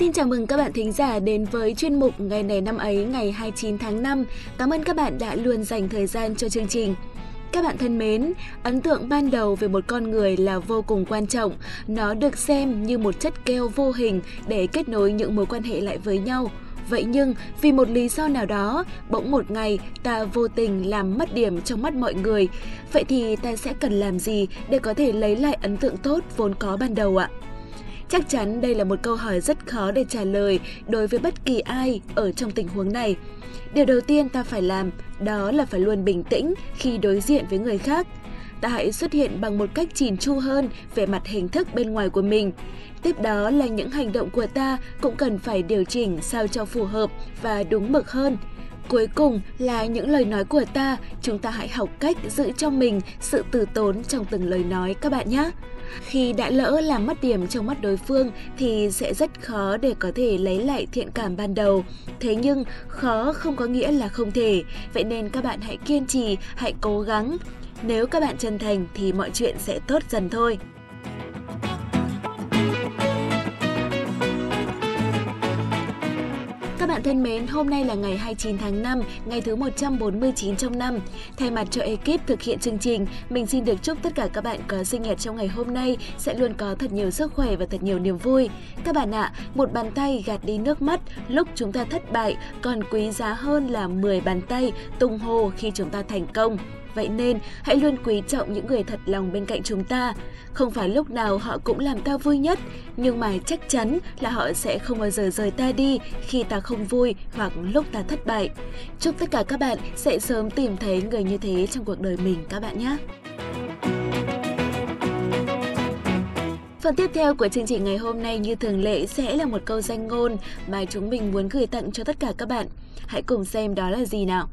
Xin chào mừng các bạn thính giả đến với chuyên mục Ngày này năm ấy ngày 29 tháng 5. Cảm ơn các bạn đã luôn dành thời gian cho chương trình. Các bạn thân mến, ấn tượng ban đầu về một con người là vô cùng quan trọng. Nó được xem như một chất keo vô hình để kết nối những mối quan hệ lại với nhau. Vậy nhưng, vì một lý do nào đó, bỗng một ngày ta vô tình làm mất điểm trong mắt mọi người. Vậy thì ta sẽ cần làm gì để có thể lấy lại ấn tượng tốt vốn có ban đầu ạ? Chắc chắn đây là một câu hỏi rất khó để trả lời đối với bất kỳ ai ở trong tình huống này. Điều đầu tiên ta phải làm đó là phải luôn bình tĩnh khi đối diện với người khác. Ta hãy xuất hiện bằng một cách chỉn chu hơn về mặt hình thức bên ngoài của mình. Tiếp đó là những hành động của ta cũng cần phải điều chỉnh sao cho phù hợp và đúng mực hơn. Cuối cùng là những lời nói của ta, chúng ta hãy học cách giữ cho mình sự từ tốn trong từng lời nói các bạn nhé. Khi đã lỡ làm mất điểm trong mắt đối phương thì sẽ rất khó để có thể lấy lại thiện cảm ban đầu. Thế nhưng khó không có nghĩa là không thể, vậy nên các bạn hãy kiên trì, hãy cố gắng. Nếu các bạn chân thành thì mọi chuyện sẽ tốt dần thôi. Bạn thân mến, hôm nay là ngày 29 tháng 5, ngày thứ 149 trong năm. Thay mặt cho ekip thực hiện chương trình, mình xin được chúc tất cả các bạn có sinh nhật trong ngày hôm nay sẽ luôn có thật nhiều sức khỏe và thật nhiều niềm vui. Các bạn ạ, à, một bàn tay gạt đi nước mắt lúc chúng ta thất bại còn quý giá hơn là 10 bàn tay tung hô khi chúng ta thành công. Vậy nên, hãy luôn quý trọng những người thật lòng bên cạnh chúng ta. Không phải lúc nào họ cũng làm ta vui nhất, nhưng mà chắc chắn là họ sẽ không bao giờ rời ta đi khi ta không vui hoặc lúc ta thất bại. Chúc tất cả các bạn sẽ sớm tìm thấy người như thế trong cuộc đời mình các bạn nhé. Phần tiếp theo của chương trình ngày hôm nay như thường lệ sẽ là một câu danh ngôn mà chúng mình muốn gửi tặng cho tất cả các bạn. Hãy cùng xem đó là gì nào.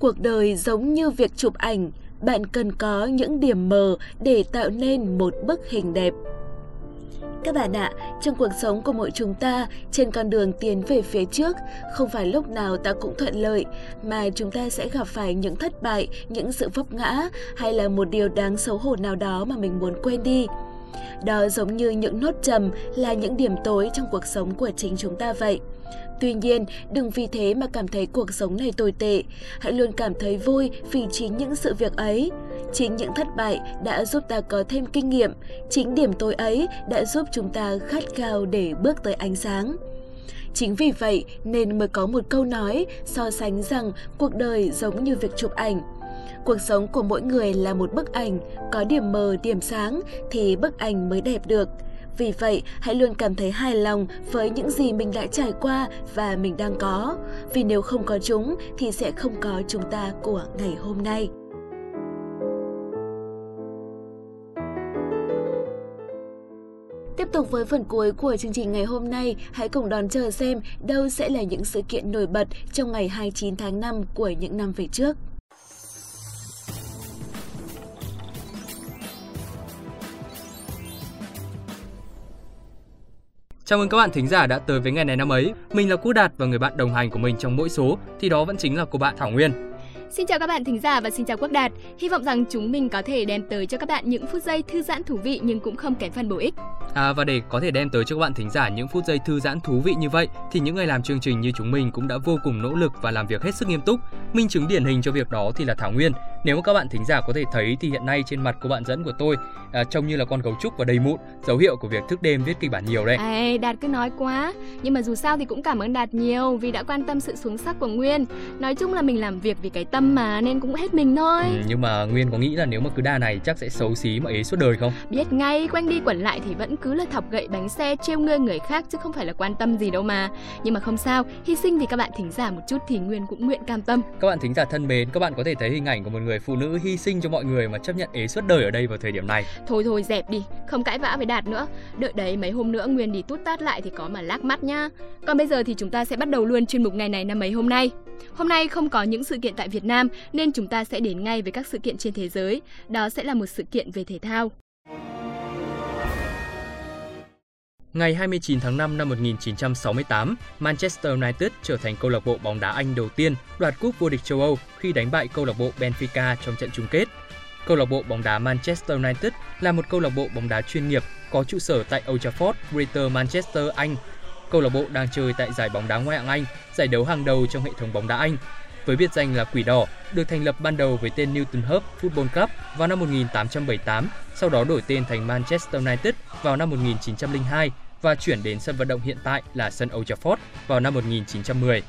Cuộc đời giống như việc chụp ảnh, bạn cần có những điểm mờ để tạo nên một bức hình đẹp. Các bạn ạ, trong cuộc sống của mỗi chúng ta, trên con đường tiến về phía trước, không phải lúc nào ta cũng thuận lợi, mà chúng ta sẽ gặp phải những thất bại, những sự vấp ngã hay là một điều đáng xấu hổ nào đó mà mình muốn quên đi. Đó giống như những nốt trầm là những điểm tối trong cuộc sống của chính chúng ta vậy. Tuy nhiên, đừng vì thế mà cảm thấy cuộc sống này tồi tệ. Hãy luôn cảm thấy vui vì chính những sự việc ấy. Chính những thất bại đã giúp ta có thêm kinh nghiệm. Chính điểm tối ấy đã giúp chúng ta khát khao để bước tới ánh sáng. Chính vì vậy nên mới có một câu nói so sánh rằng cuộc đời giống như việc chụp ảnh. Cuộc sống của mỗi người là một bức ảnh, có điểm mờ, điểm sáng thì bức ảnh mới đẹp được. Vì vậy, hãy luôn cảm thấy hài lòng với những gì mình đã trải qua và mình đang có. Vì nếu không có chúng thì sẽ không có chúng ta của ngày hôm nay. Tiếp tục với phần cuối của chương trình ngày hôm nay, hãy cùng đón chờ xem đâu sẽ là những sự kiện nổi bật trong ngày 29 tháng 5 của những năm về trước. Chào mừng các bạn thính giả đã tới với ngày này năm ấy. Mình là Cú Đạt và người bạn đồng hành của mình trong mỗi số thì đó vẫn chính là cô bạn Thảo Nguyên. Xin chào các bạn thính giả và xin chào Quốc Đạt. Hy vọng rằng chúng mình có thể đem tới cho các bạn những phút giây thư giãn thú vị nhưng cũng không kém phần bổ ích. À, và để có thể đem tới cho các bạn thính giả những phút giây thư giãn thú vị như vậy thì những người làm chương trình như chúng mình cũng đã vô cùng nỗ lực và làm việc hết sức nghiêm túc. Minh chứng điển hình cho việc đó thì là Thảo Nguyên. Nếu các bạn thính giả có thể thấy thì hiện nay trên mặt của bạn dẫn của tôi à, trông như là con gấu trúc và đầy mụn, dấu hiệu của việc thức đêm viết kịch bản nhiều đấy. À, Đạt cứ nói quá, nhưng mà dù sao thì cũng cảm ơn Đạt nhiều vì đã quan tâm sự xuống sắc của Nguyên. Nói chung là mình làm việc vì cái tâm mà nên cũng hết mình thôi. Ừ, nhưng mà Nguyên có nghĩ là nếu mà cứ đa này chắc sẽ xấu xí mà ế suốt đời không? Biết ngay, quanh đi quẩn lại thì vẫn cứ là thọc gậy bánh xe trêu ngươi người khác chứ không phải là quan tâm gì đâu mà. Nhưng mà không sao, hy sinh vì các bạn thính giả một chút thì Nguyên cũng nguyện cam tâm. Các bạn thính giả thân mến, các bạn có thể thấy hình ảnh của một người phụ nữ hy sinh cho mọi người mà chấp nhận ế suốt đời ở đây vào thời điểm này. Thôi thôi dẹp đi, không cãi vã với Đạt nữa. Đợi đấy mấy hôm nữa Nguyên đi tút tát lại thì có mà lác mắt nhá. Còn bây giờ thì chúng ta sẽ bắt đầu luôn chuyên mục ngày này năm mấy hôm nay. Hôm nay không có những sự kiện tại Việt Nam nên chúng ta sẽ đến ngay với các sự kiện trên thế giới. Đó sẽ là một sự kiện về thể thao. Ngày 29 tháng 5 năm 1968, Manchester United trở thành câu lạc bộ bóng đá Anh đầu tiên đoạt cúp vô địch châu Âu khi đánh bại câu lạc bộ Benfica trong trận chung kết. Câu lạc bộ bóng đá Manchester United là một câu lạc bộ bóng đá chuyên nghiệp có trụ sở tại Old Trafford, Greater Manchester, Anh. câu lạc bộ đang chơi tại giải bóng đá ngoại hạng Anh, giải đấu hàng đầu trong hệ thống bóng đá Anh. Với biệt danh là Quỷ Đỏ, được thành lập ban đầu với tên Newton Hub Football Club vào năm 1878, sau đó đổi tên thành Manchester United vào năm 1902 và chuyển đến sân vận động hiện tại là sân Old Trafford vào năm 1910.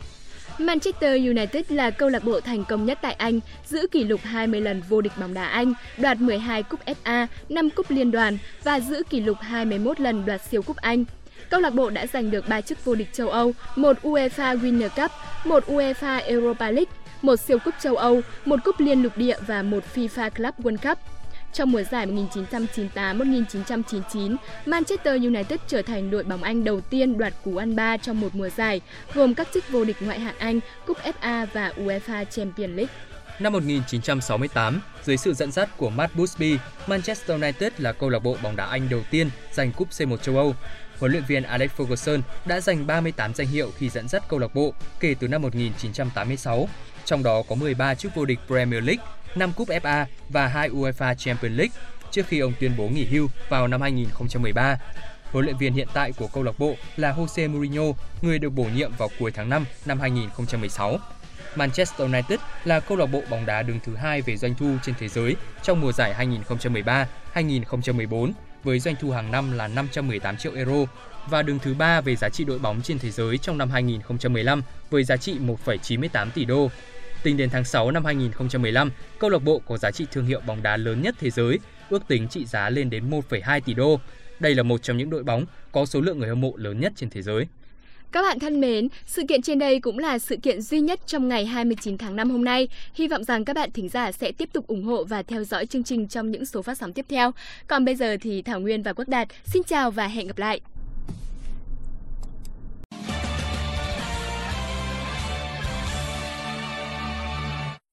Manchester United là câu lạc bộ thành công nhất tại Anh, giữ kỷ lục 20 lần vô địch bóng đá Anh, đoạt 12 cúp FA, 5 cúp liên đoàn và giữ kỷ lục 21 lần đoạt siêu cúp Anh. Câu lạc bộ đã giành được 3 chức vô địch châu Âu, một UEFA Winner Cup, một UEFA Europa League, một siêu cúp châu Âu, một cúp liên lục địa và một FIFA Club World Cup. Trong mùa giải 1998-1999, Manchester United trở thành đội bóng Anh đầu tiên đoạt cú ăn ba trong một mùa giải, gồm các chức vô địch ngoại hạng Anh, cúp FA và UEFA Champions League. Năm 1968, dưới sự dẫn dắt của Matt Busby, Manchester United là câu lạc bộ bóng đá Anh đầu tiên giành cúp C1 châu Âu. Huấn luyện viên Alex Ferguson đã giành 38 danh hiệu khi dẫn dắt câu lạc bộ kể từ năm 1986, trong đó có 13 chức vô địch Premier League, 5 cúp FA và 2 UEFA Champions League trước khi ông tuyên bố nghỉ hưu vào năm 2013. Huấn luyện viên hiện tại của câu lạc bộ là Jose Mourinho, người được bổ nhiệm vào cuối tháng 5 năm 2016. Manchester United là câu lạc bộ bóng đá đứng thứ hai về doanh thu trên thế giới trong mùa giải 2013-2014 với doanh thu hàng năm là 518 triệu euro và đứng thứ ba về giá trị đội bóng trên thế giới trong năm 2015 với giá trị 1,98 tỷ đô. Tính đến tháng 6 năm 2015, câu lạc bộ có giá trị thương hiệu bóng đá lớn nhất thế giới, ước tính trị giá lên đến 1,2 tỷ đô. Đây là một trong những đội bóng có số lượng người hâm mộ lớn nhất trên thế giới. Các bạn thân mến, sự kiện trên đây cũng là sự kiện duy nhất trong ngày 29 tháng 5 hôm nay. Hy vọng rằng các bạn thính giả sẽ tiếp tục ủng hộ và theo dõi chương trình trong những số phát sóng tiếp theo. Còn bây giờ thì Thảo Nguyên và Quốc Đạt xin chào và hẹn gặp lại.